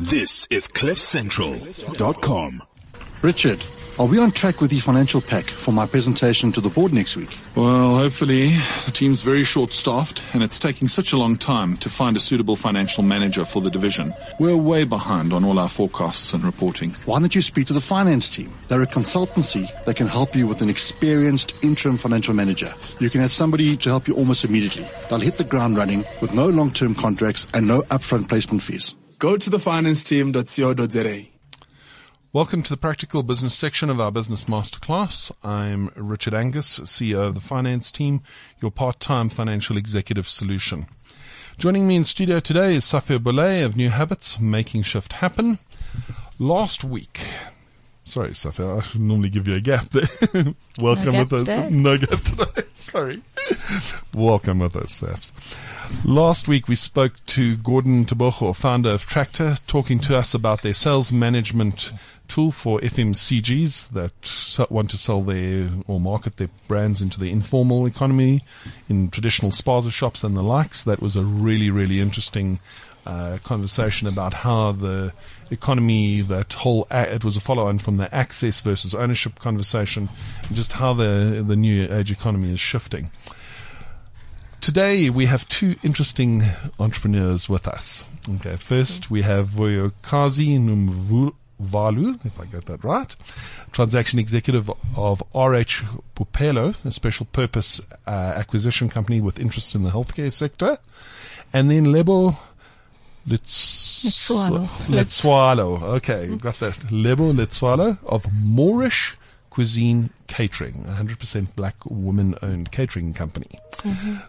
This is CliffCentral.com. Richard, are we on track with the financial pack for my presentation to the board next week? Well, hopefully. The team's very short staffed and it's taking such a long time to find a suitable financial manager for the division. We're way behind on all our forecasts and reporting. Why don't you speak to the finance team? They're a consultancy that can help you with an experienced interim financial manager. You can have somebody to help you almost immediately. They'll hit the ground running with no long-term contracts and no upfront placement fees. Go to thefinanceteam.co.za. Welcome to the practical business section of our business masterclass. I'm Richard Angus, CEO of the finance team, your part-time financial executive solution. Joining me in studio today is Safia Boulay of New Habits, making shift happen. Last week, sorry Safia, I should normally give you a gap there. Welcome No gap with us. No gap today. sorry. Welcome with us, Safs. Last week we spoke to Gordon Tabojo, founder of Tractor, talking to us about their sales management tool for FMCGs that want to sell their or market their brands into the informal economy in traditional spaza shops and the likes. That was a really, really interesting uh, conversation about how the economy, that whole, it was a follow on from the access versus ownership conversation, and just how the, the new age economy is shifting. Today we have two interesting entrepreneurs with us. Okay, first we have Vuyokazi Nomvalo, if I got that right, transaction executive of RH Bophelo, a special purpose uh, acquisition company with interests in the healthcare sector, and then Lebo Let's Letsoalo. Letsoalo. Okay, got that. Lebo Letsoalo of Morish Cuisine Catering, a 100% black woman owned catering company.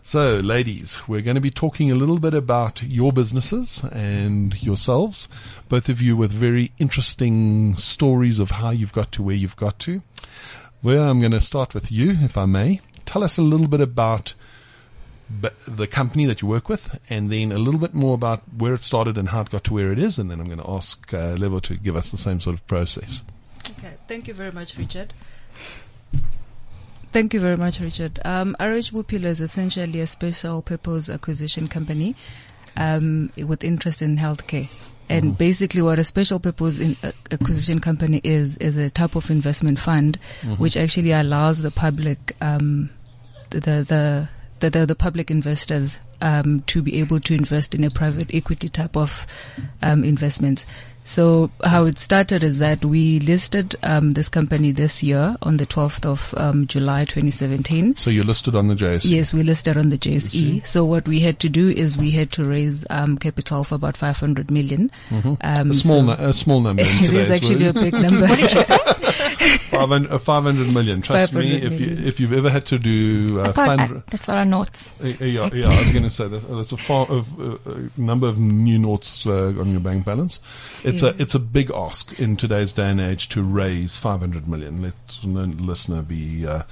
So, ladies, we're going to be talking a little bit about your businesses and yourselves. Both of you with very interesting stories of how you've got to where you've got to. Well, I'm going to start with you, if I may. Tell us a little bit about the company that you work with, and then a little bit more about where it started and how it got to where it is, and then I'm going to ask uh, Lebo to give us the same sort of process. Okay, thank you very much, Richard. Thank you very much, Richard. Um, RH Bophelo is essentially a special purpose acquisition company um, with interest in healthcare. And basically, what a special purpose in, uh, acquisition company is is a type of investment fund, which actually allows the public, um, the the the, the, the public investors um, to be able to invest in a private equity type of um, investments. So how it started is that we listed um, this company this year on the 12th of um, July 2017. So you're listed on the JSE. Yes, we listed on the JSE. So what we had to do is we had to raise um, capital for about 500 million. Um, Mm-hmm. A small, so nu- a small number. In it today's is actually a world. big number. 500, uh, 500 million. Trust me, 500 if you, if you've ever had to do uh, I fund, I, that's what I notes. Uh, yeah, yeah, I was going to say that uh, that's a far of uh, uh, number of new notes uh, on your bank balance. It's Yeah. a it's a big ask in today's day and age to raise 500 million. Let no listener be uh,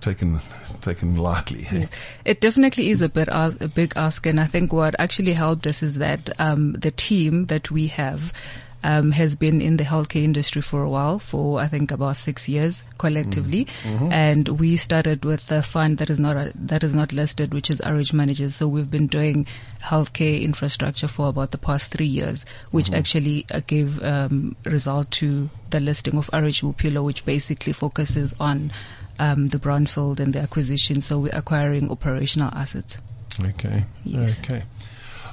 taken taken lightly. Yes. It definitely is a bit a big ask, and I think what actually helped us is that um, the team that we have. Um, has been in the healthcare industry for a while, for I think about six years collectively, and we started with a fund that is not a, that is not listed, which is RH Managers. So we've been doing healthcare infrastructure for about the past three years, which actually uh, gave um, result to the listing of RH Bophelo, which basically focuses on um, the brownfield and the acquisition. So we're acquiring operational assets. Okay. Yes. Okay.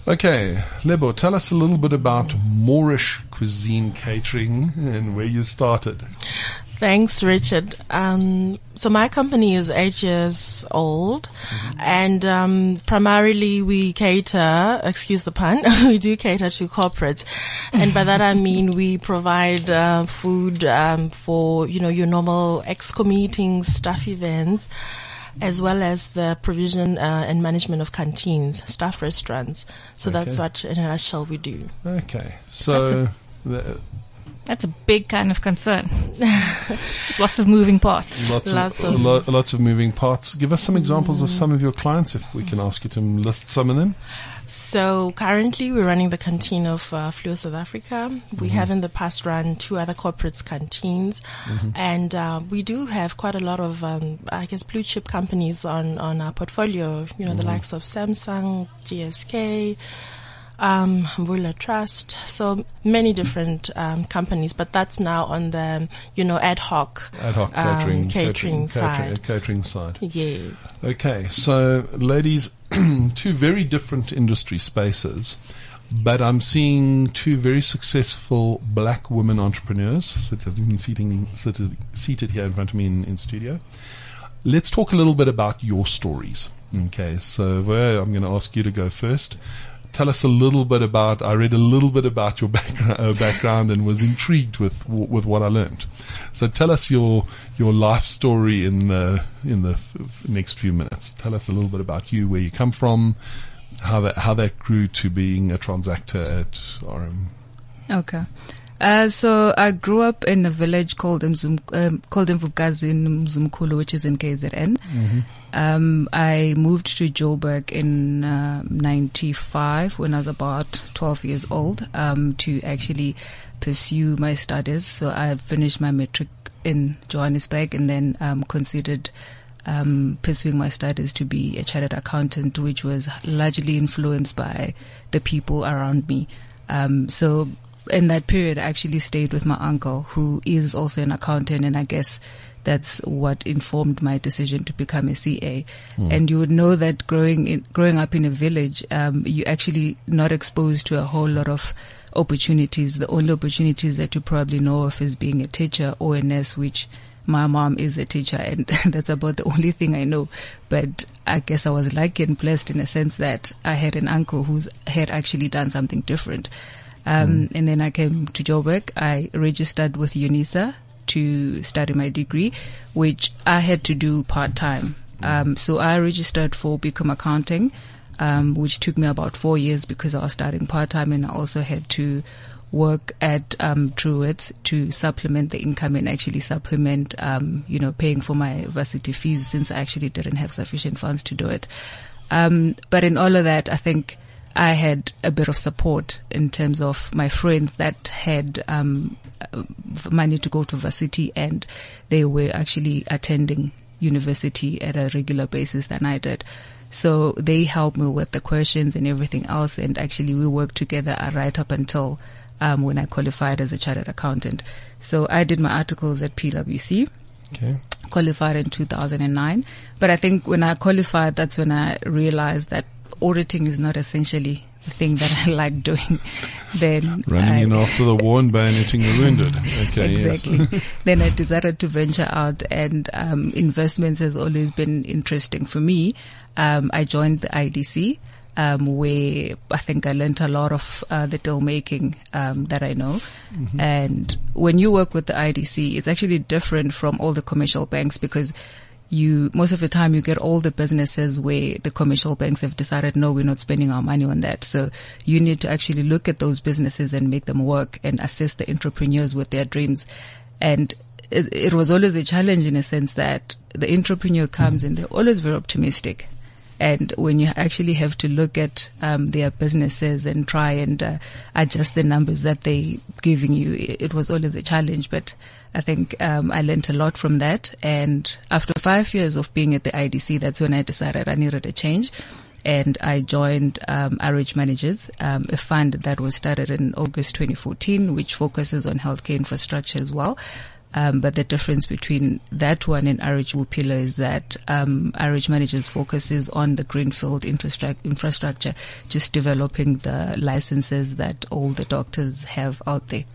Okay, Lebo, tell us a little bit about Morish cuisine catering and where you started. Thanks, Richard. Um, so my company is eight years old, and um, primarily we cater. Excuse the pun. we do cater to corporates, and by that I mean we provide uh, food um, for you know your normal exco meetings, staff events. As well as the provision uh, and management of canteens, staff restaurants. So that's what, in a nutshell, we do. Okay, so the, That's a big kind of concern. Lots of moving parts. lots, Lots of, of- lo- lots of moving parts. Give us some examples of some of your clients, if we can ask you to list some of them. So currently we're running the canteen of uh, Fluor South Africa. We Mm-hmm. have in the past run two other corporates canteens, and uh, we do have quite a lot of, um, I guess, blue chip companies on on our portfolio. You know, the Mm-hmm. likes of Samsung, GSK. um, Mvula Trust, so many different um, companies, but that's now on the you know ad hoc Ad hoc um, catering, catering, catering, side. catering side. Yes. Okay, so ladies, two very different industry spaces, but I'm seeing two very successful black women entrepreneurs sitting, seating, seated, seated here in front of me in, in studio. Let's talk a little bit about your stories. Okay, so I'm going to ask you to go first. Tell us a little bit about. I read a little bit about your background, uh, background and was intrigued with with what I learned. So tell us your your life story in the in the f- next few minutes. Tell us a little bit about you, where you come from, how that how that grew to being a transactor at RM. Okay. Uh, so I grew up in a village called Mzum, um, called in Mzumkulu, which is in KZN. Um, I moved to Joburg in uh, 95 when I was about 12 years old um, to actually pursue my studies. So I finished my matric in Johannesburg and then um, considered um, pursuing my studies to be a chartered accountant, which was largely influenced by the people around me. Um, so in that period, I actually stayed with my uncle, who is also an accountant, and I guess that's what informed my decision to become a CA. And you would know that growing in, growing up in a village, um, you're actually not exposed to a whole lot of opportunities. The only opportunities that you probably know of is being a teacher or a nurse, which my mom is a teacher and that's about the only thing I know. But I guess I was lucky and blessed in a sense that I had an uncle who's had actually done something different. Um, and then I came to Joburg. I registered with UNISA to study my degree, which I had to do part time. Um, so I registered for BCom Accounting, um, which took me about four years because I was studying part time and I also had to work at um, Truworths to supplement the income and actually supplement, um, you know, paying for my varsity fees since I actually didn't have sufficient funds to do it. Um, but in all of that, I think I had a bit of support in terms of my friends that had um, money to go to varsity and they were actually attending university at a regular basis than I did. So they helped me with the questions and everything else, and actually we worked together uh, right up until um, when I qualified as a chartered accountant. So I did my articles at PwC Okay. qualified in 2009. But I think when I qualified, that's when I realized that auditing is not essentially the thing that I like doing. Then Running I, in after the war and bayoneting the wounded. Okay. exactly. Then I decided to venture out, and um, investments has always been interesting for me. Um, I joined the IDC. Um, where I think I learned a lot of uh, the deal making um, that I know. And when you work with the IDC, it's actually different from all the commercial banks because you most of the time you get all the businesses where the commercial banks have decided no we're not spending our money on that. So you need to actually look at those businesses and make them work and assist the entrepreneurs with their dreams. And it, it was always a challenge in a sense that the entrepreneur comes and they're always very optimistic. And when you actually have to look at um, their businesses and try and uh, adjust the numbers that they're giving you, it was always a challenge. But I think um, I learned a lot from that. And after five years of being at the IDC, that's when I decided I needed a change. And I joined um, Managers, um, a fund that was started in August 2014, which focuses on healthcare infrastructure as well. Um, but the difference between that one and RH Bophelo is that um, Managers focuses on the greenfield infrastru- infrastructure, just developing the licenses that all the doctors have out there.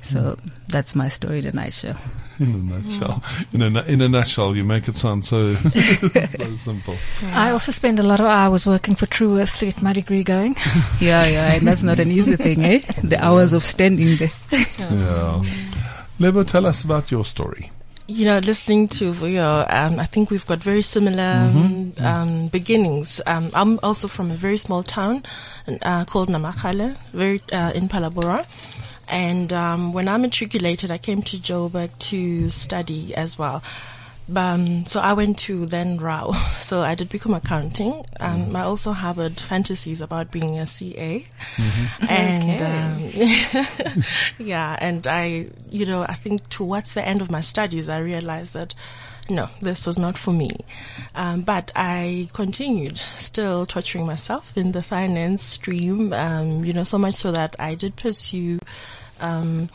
So that's my story in a nutshell. In a nutshell. In a, in a nutshell, you make it sound so, so simple. I also spend a lot of hours working for Truworth to get my degree going. Yeah, yeah, and that's not an easy thing, eh? The hours of standing there. Yeah. Lebo, tell us about your story. You know, listening to Vuyo, um, I think we've got very similar um, um, beginnings. Um, I'm also from a very small town uh, called Namakgale, very uh, in Phalaborwa. And um, when I matriculated, I came to Joburg to study as well. Um, so I went to then RAU. So I did BCom accounting. Um, I also harbored fantasies about being a CA. And, um, yeah, and I, you know, I think towards the end of my studies, I realized that no, this was not for me. Um, but I continued still torturing myself in the finance stream, um, you know, so much so that I did pursue, um,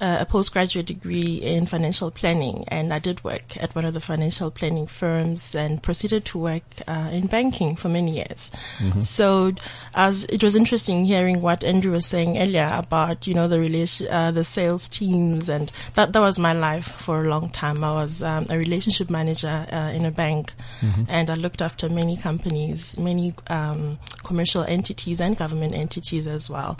a postgraduate degree in financial planning and I did work at one of the financial planning firms and proceeded to work uh, in banking for many years. Mm-hmm. So as it was interesting hearing what Andrew was saying earlier about, you know, the relation, uh, the sales teams and that, that was my life for a long time. I was um, a relationship manager uh, in a bank mm-hmm. and I looked after many companies, many um, commercial entities and government entities as well.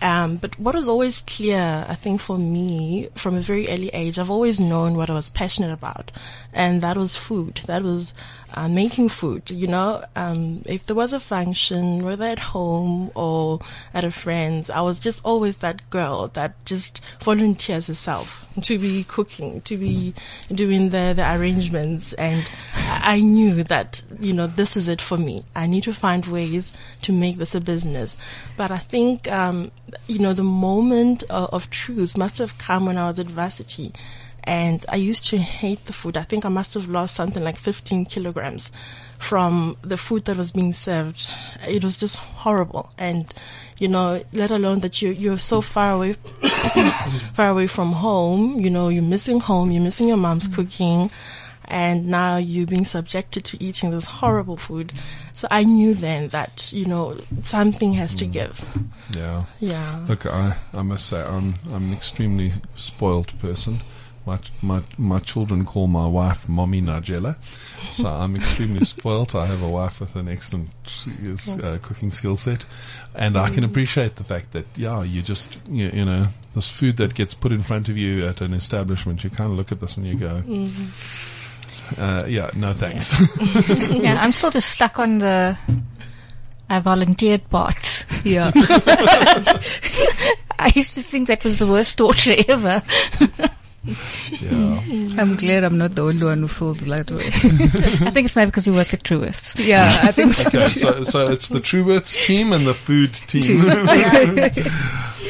Um, but what was always clear, I think for me, from a very early age, I've always known what I was passionate about. And that was food. That was uh, making food. You know, um, if there was a function, whether at home or at a friend's, I was just always that girl that just volunteers herself to be cooking, to be doing the, the arrangements. And I knew that, you know, this is it for me. I need to find ways to make this a business. But I think, um, you know, the moment of, of truth must have come when I was at varsity and I used to hate the food. I think I must have lost something like 15 kilograms from the food that was being served. It was just horrible. And, you know, let alone that you, you're so far away, far away from home, you know, you're missing home, you're missing your mom's mm-hmm. cooking, and now you're being subjected to eating this horrible food. So I knew then that, you know, something has to mm. give. Yeah. Yeah. Look, I, I must say, I'm, I'm an extremely spoiled person. My, my, my children call my wife Mommy Nigella. So I'm extremely spoilt. I have a wife with an excellent uh, cooking skill set. And I can appreciate the fact that, yeah, you just, you, you, know, this food that gets put in front of you at an establishment, you kind of look at this and you go, mm-hmm. uh, yeah, no thanks. yeah, I'm sort of stuck on the I volunteered part. Yeah. I used to think that was the worst torture ever yeah. I'm glad I'm not the only one who feels that way. I think it's maybe because you work at Truworths. Yeah, I think so. Okay, so, so it's the Truworths team and the food team.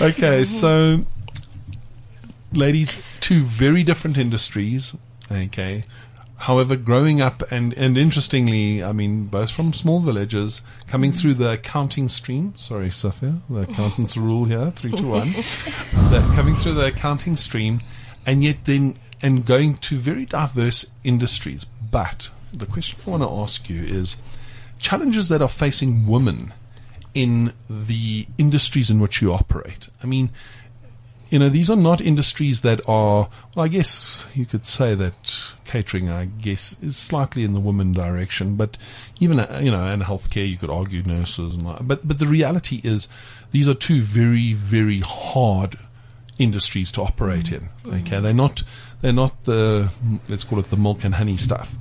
okay, so ladies, two very different industries. Okay. However, growing up and, and interestingly, I mean, both from small villages, coming through the accounting stream. Sorry, Sophia, the accountant's rule here, three to one. the, coming through the accounting stream and yet then and going to very diverse industries. But the question I want to ask you is challenges that are facing women in the industries in which you operate. I mean, you know, these are not industries that are, well, I guess you could say that catering, I guess, is slightly in the women direction, but even, uh, you know, and healthcare, you could argue nurses and, but, but the reality is these are two very, very hard industries to operate in. Mm. Okay, they're not they're not the let's call it the milk and honey stuff.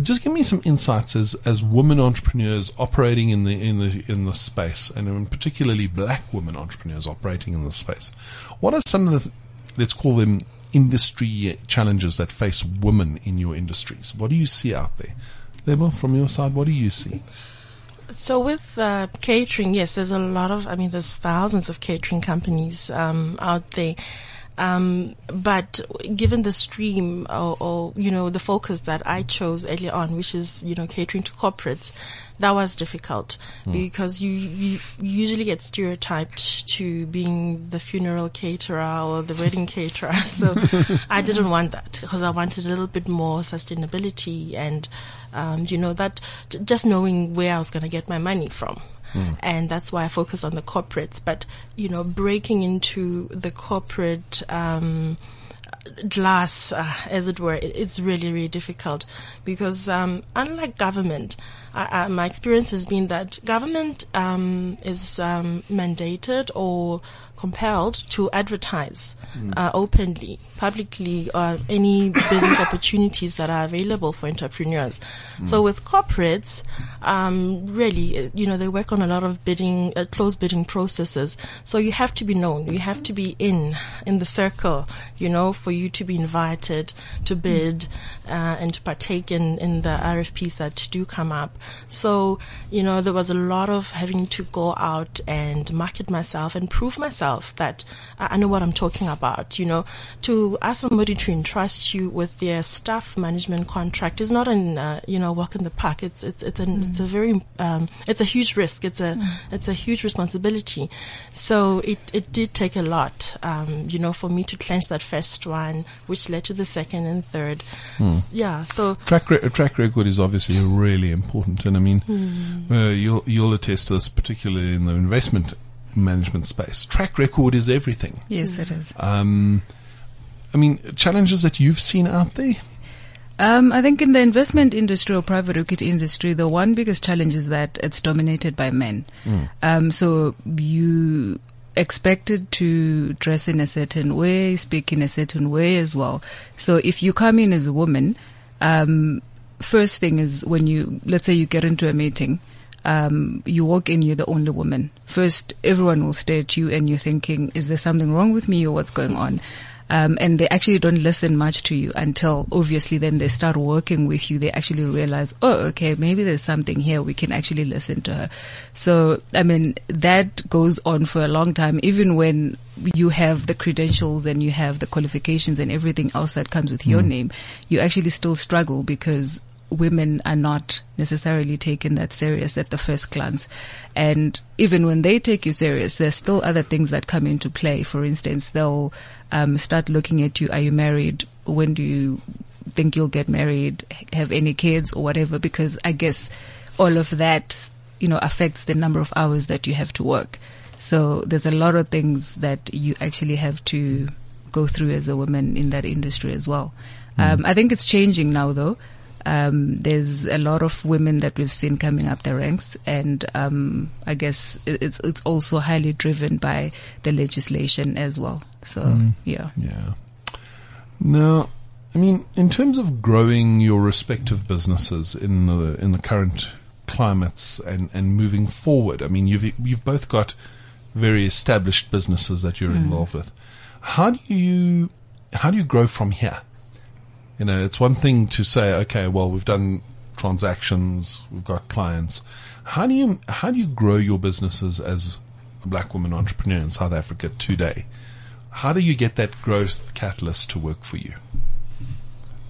Just give me some insights as as women entrepreneurs operating in the in the in the space, and particularly black women entrepreneurs operating in the space. What are some of the let's call them industry challenges that face women in your industries? What do you see out there? Lebo, from your side, what do you see? So with uh, catering, yes, there's a lot of, I mean, there's thousands of catering companies um, out there. Um, but given the stream or, or, you know, the focus that I chose earlier on, which is, you know, catering to corporates, that was difficult mm. because you, you usually get stereotyped to being the funeral caterer or the wedding caterer. So I didn't want that because I wanted a little bit more sustainability and, um, you know, that just knowing where I was going to get my money from. Mm. And that's why I focus on the corporates. But, you know, breaking into the corporate, um, glass, uh, as it were, it's really, really difficult because um, unlike government, uh, my experience has been that government um, is um, mandated or compelled to advertise mm. uh, openly, publicly, uh, any business opportunities that are available for entrepreneurs. Mm. So with corporates, um, really, you know, they work on a lot of bidding, uh, closed bidding processes. So you have to be known. You have to be in in the circle, you know, for you to be invited to bid uh, and to partake in in the RFPs that do come up. So, you know, there was a lot of having to go out and market myself and prove myself that I know what I'm talking about. You know, to ask somebody to entrust you with their staff management contract is not an, uh, you know, walk in the park. It's, it's, it's an, it's a very, um, it's a huge risk. It's a, it's a huge responsibility. So it, it did take a lot, um, you know, for me to clench that first one, which led to the second and third. S- Yeah. So, Track re- track record is obviously really important, and I mean, Hmm. uh, you'll you'll attest to this, particularly in the investment management space. Track record is everything. Yes, it is. Um, I mean, challenges that you've seen out there. Um, I think in the investment industry or private equity industry, the one biggest challenge is that it's dominated by men. Um, so you expected to dress in a certain way, speak in a certain way as well. So if you come in as a woman, um, first thing is when you, let's say you get into a meeting, um, you walk in, you're the only woman. First, everyone will stare at you and you're thinking, is there something wrong with me or what's going on? Um, and they actually don't listen much to you until obviously then they start working with you. They actually realize, oh, okay, maybe there's something here. We can actually listen to her. So, I mean, that goes on for a long time, even when you have the credentials and you have the qualifications and everything else that comes with your name, you actually still struggle because women are not necessarily taken that serious at the first glance. And even when they take you serious, there's still other things that come into play. For instance, they'll um, start looking at you. Are you married? When do you think you'll get married? Have any kids or whatever? Because I guess all of that, you know, affects the number of hours that you have to work. So there's a lot of things that you actually have to go through as a woman in that industry as well. Um, I think it's changing now though. Um, there's a lot of women that we've seen coming up the ranks, and um, I guess it's it's also highly driven by the legislation as well. So yeah, Yeah. Now, I mean, in terms of growing your respective businesses in the in the current climates and, and moving forward, I mean, you've you've both got very established businesses that you're involved with. How do you how do you grow from here? You know, it's one thing to say, okay, well, we've done transactions, we've got clients. How do you how do you grow your businesses as a black woman entrepreneur in South Africa today? How do you get that growth catalyst to work for you?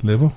Lebo?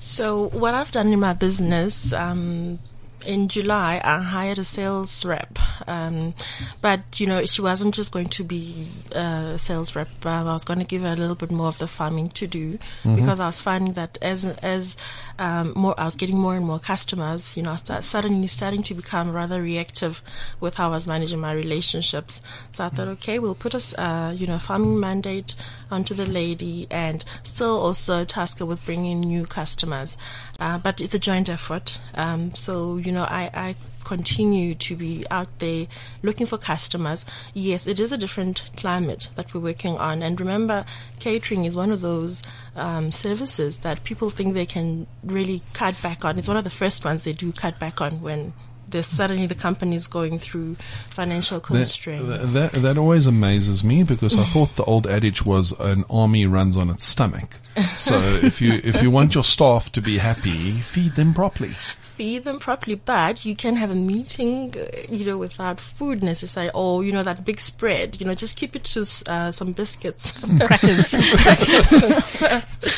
So what I've done in my business, um, in July, I hired a sales rep. Um, but you know, she wasn't just going to be a sales rep. I was going to give her a little bit more of the farming to do because I was finding that as as um, more, I was getting more and more customers. You know, I start, suddenly starting to become rather reactive with how I was managing my relationships. So I thought, okay, we'll put a uh, you know farming mandate onto the lady and still also task her with bringing new customers. Uh, but it's a joint effort. Um, so you know, I, I continue to be out there looking for customers. Yes, it is a different climate that we're working on. And remember, catering is one of those um, services that people think they can really cut back on. It's one of the first ones they do cut back on when there's suddenly the company's going through financial That, constraints. that, that always amazes me because I thought the old adage was an army runs on its stomach. So if you if you want your staff to be happy, feed them properly. feed them properly, but you can have a meeting, uh, you know, without food necessarily, or, you know, that big spread, you know, just keep it to uh, some biscuits. Crackers.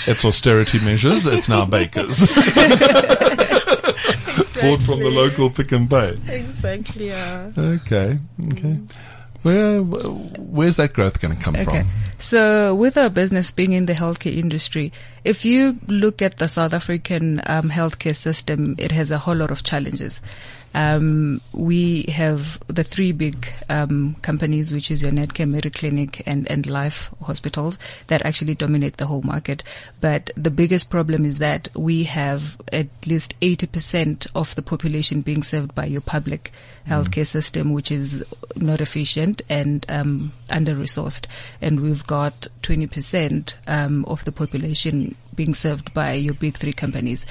It's austerity measures. It's now bakers. Bought from the local Pick n Pay. exactly, yeah. Okay. Okay. Where where's that growth going to come Okay. from? So with our business being in the healthcare industry, if you look at the South African um, healthcare system, it has a whole lot of challenges. Um, we have the three big um, companies, which is your Netcare, Mediclinic, and and Life hospitals that actually dominate the whole market. But the biggest problem is that we have at least 80% of the population being served by your public healthcare system, which is not efficient and um, under resourced. And we've got 20% um, of the population being served by your big three companies.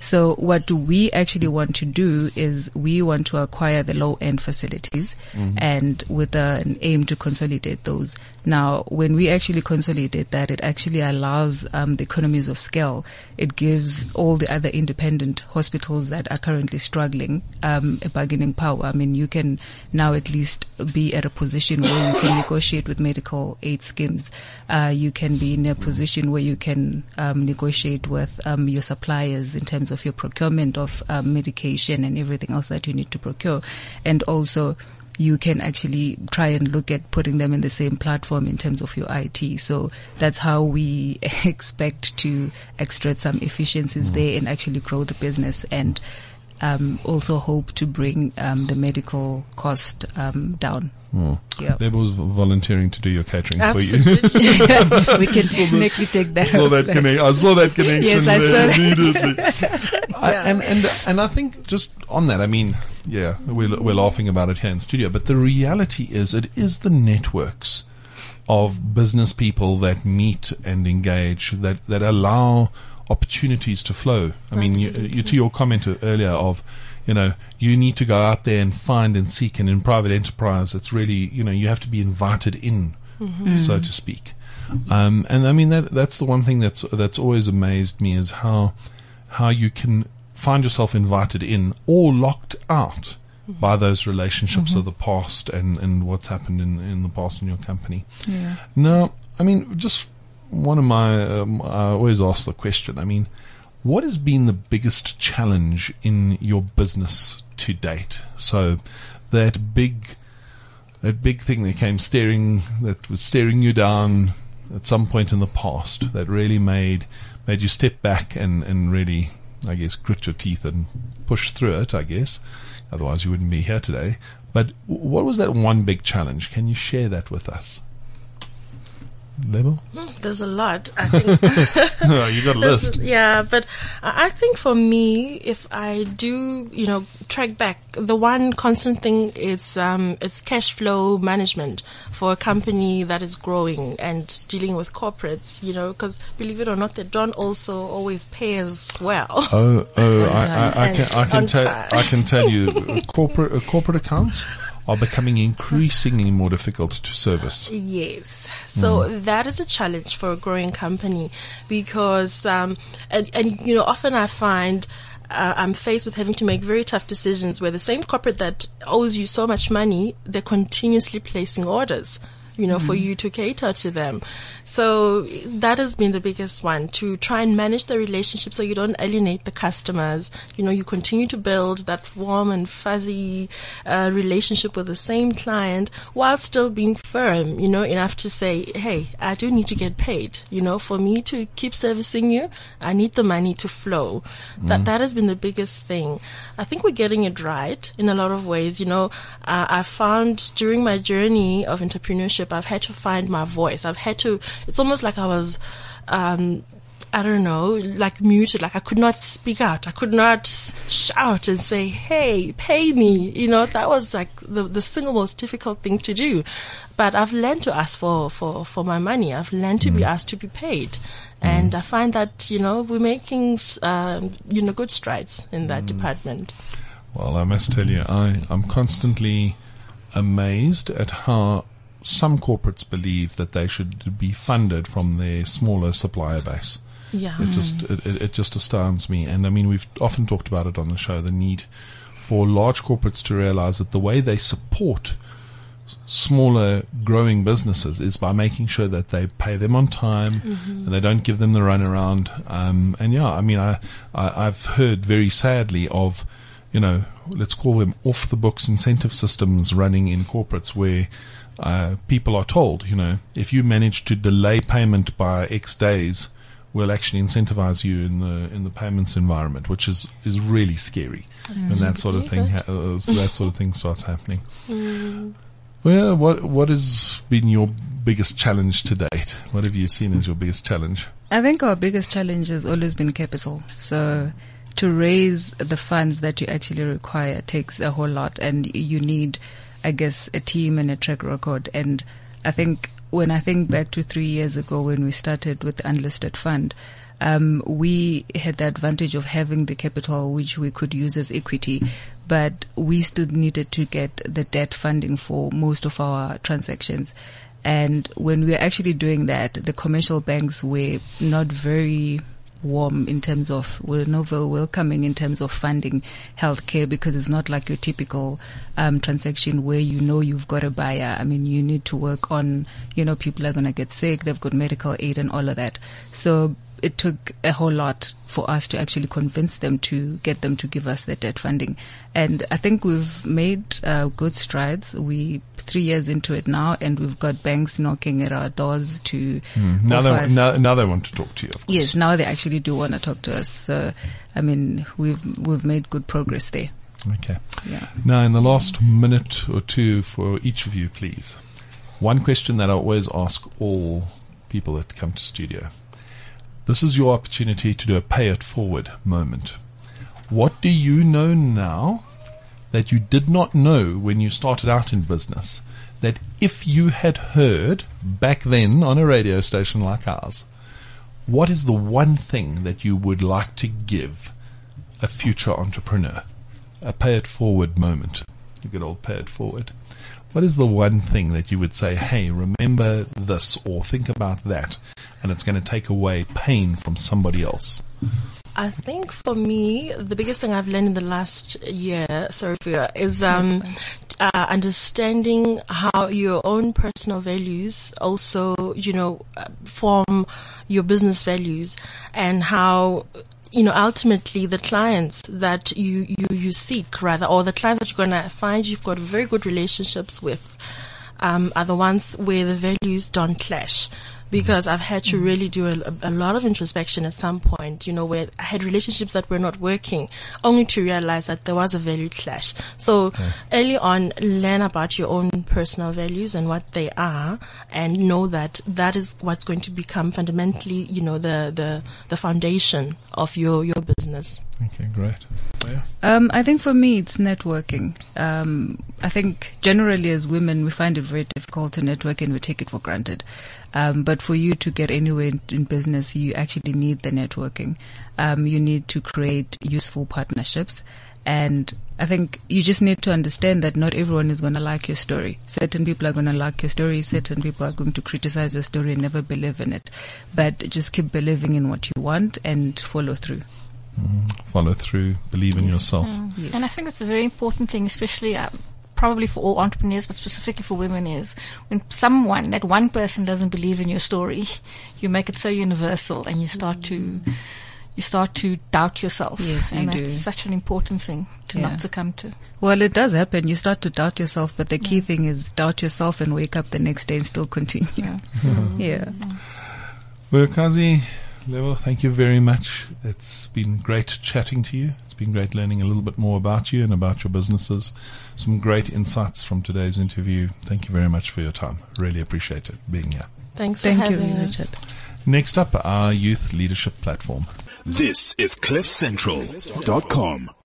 So what do we actually want to do is we want to acquire the low end facilities mm-hmm. and with an aim to consolidate those. Now, when we actually consolidate that, it actually allows um, the economies of scale. It gives all the other independent hospitals that are currently struggling um, a bargaining power. I mean, you can now at least be at a position where you can negotiate with medical aid schemes. Uh, you can be in a position where you can um, negotiate with um, your suppliers in terms of your procurement of um, medication and everything else that you need to procure, and also you can actually try and look at putting them in the same platform in terms of your IT. So that's how we expect to extract some efficiencies there and actually grow the business and um, also hope to bring um, the medical cost um, down. Yeah. Deb was volunteering to do your catering for you. Absolutely. we can definitely take that. saw that connection. I saw that connection Yes, I there saw immediately. I, and and and I think just on that, I mean, yeah, we're we're laughing about it here in studio, but the reality is, it is the networks of business people that meet and engage that that allow opportunities to flow. I mean, you, you to your comment earlier of you know, you need to go out there and find and seek. And in private enterprise, it's really, you know, you have to be invited in, so to speak. Um, and I mean, that, that's the one thing that's, that's always amazed me is how, how you can find yourself invited in or locked out by those relationships of the past and, and what's happened in, in the past in your company. Yeah. Now, I mean, just one of my, um, I always ask the question, I mean, what has been the biggest challenge in your business to date? So, that big, that big thing that came staring, that was staring you down at some point in the past, that really made made you step back and and really, I guess, grit your teeth and push through it. I guess, otherwise you wouldn't be here today. But what was that one big challenge? Can you share that with us? Lebo? There's a lot. I think no, you got a list. Yeah, but I think for me, if I do, you know, track back, the one constant thing is um, it's cash flow management for a company that is growing and dealing with corporates. You know, because believe it or not, they don't also always pay as well. Oh, oh, I, I, I can, I can tell. I can tell you, corporate uh, corporate accounts are becoming increasingly more difficult to service. Yes. So that is a challenge for a growing company because, um, and, and, you know, often I find, uh, I'm faced with having to make very tough decisions where the same corporate that owes you so much money, they're continuously placing orders. You know, for you to cater to them. So that has been the biggest one to try and manage the relationship so you don't alienate the customers. You know, you continue to build that warm and fuzzy uh, relationship with the same client while still being firm, you know, enough to say, hey, I do need to get paid. You know, for me to keep servicing you, I need the money to flow. That That has been the biggest thing. I think we're getting it right in a lot of ways. You know, uh, I found during my journey of entrepreneurship, I've had to find my voice. I've had to, it's almost like I was, um, I don't know, like muted, like I could not speak out. I could not shout and say, hey, pay me. You know, that was like the, the single most difficult thing to do. But I've learned to ask for, for, for my money. I've learned to be asked to be paid. And I find that, you know, we're making, um, you know, good strides in that department. Well, I must tell you, I, I'm constantly amazed at how some corporates believe that they should be funded from their smaller supplier base. Yeah. It just it, it just astounds me. And I mean, we've often talked about it on the show. The need for large corporates to realize that the way they support smaller growing businesses is by making sure that they pay them on time and they don't give them the runaround. Um, and yeah, I mean, I, I I've heard very sadly of you know let's call them off the books incentive systems running in corporates where uh, people are told, you know, if you manage to delay payment by X days, we'll actually incentivize you in the in the payments environment, which is is really scary. And that sort of thing, ha- uh, so that sort of thing starts happening. Well, what what has been your biggest challenge to date? What have you seen as your biggest challenge? I think our biggest challenge has always been capital. So to raise the funds that you actually require takes a whole lot and you need, I guess, a team and a track record. And I think when I think back to three years ago when we started with the unlisted fund, um, we had the advantage of having the capital which we could use as equity, but we still needed to get the debt funding for most of our transactions. And when we were actually doing that, the commercial banks were not very warm in terms of were not very welcoming in terms of funding healthcare because it's not like your typical um, transaction where you know you've got a buyer. I mean, you need to work on, you know, people are going to get sick, they've got medical aid and all of that. So it took a whole lot for us to actually convince them to get them to give us the debt funding. And I think we've made uh, good strides. We three years into it now, and we've got banks knocking at our doors to Now offer they, now, now they want to talk to you. Of course. Yes, now they actually do want to talk to us. So, I mean, we've we've made good progress there. Okay. Yeah. Now, in the last minute or two for each of you, please. One question that I always ask all people that come to studio. This is your opportunity to do a pay it forward moment. What do you know now that you did not know when you started out in business? That if you had heard back then on a radio station like ours, what is the one thing that you would like to give a future entrepreneur? A pay it forward moment. A good old pay it forward. What is the one thing that you would say, hey, remember this or think about that, and it's going to take away pain from somebody else? I think for me, the biggest thing I've learned in the last year, sorry for you, is um, uh, understanding how your own personal values also, you know, uh, form your business values and how you know, ultimately the clients that you, you, you seek rather, or the clients that you're going to find you've got very good relationships with, um, are the ones where the values don't clash. Because I've had to really do a, a lot of introspection at some point, you know, where I had relationships that were not working, only to realize that there was a value clash. So early on, learn about your own personal values and what they are, and know that that is what's going to become fundamentally, you know, the the, the foundation of your your business. Okay, great. Yeah. Um, I think for me, it's networking. Um, I think generally as women, we find it very difficult to network and we take it for granted. Um, but for you to get anywhere in, in business, you actually need the networking. Um, you need to create useful partnerships. And I think you just need to understand that not everyone is going to like your story. Certain people are going to like your story. Certain people are going to criticize your story and never believe in it. But just keep believing in what you want and follow through. Follow through, believe in yourself. Yes. And I think it's a very important thing, especially uh, probably for all entrepreneurs, but specifically for women, is when someone, that one person doesn't believe in your story, you make it so universal and you start to, you start to doubt yourself. Yes, you and do. such an important thing to Yeah. not succumb to. Well, it does happen. You start to doubt yourself, but the key thing is doubt yourself and wake up the next day and still continue. Yeah. Yeah. Well, Kazi, Lebo, thank you very much. It's been great chatting to you. It's been great learning a little bit more about you and about your businesses. Some great insights from today's interview. Thank you very much for your time. Really appreciate it being here. Thanks for Thank you, having us. Richard. Next up, our youth leadership platform. This is CliffCentral.com.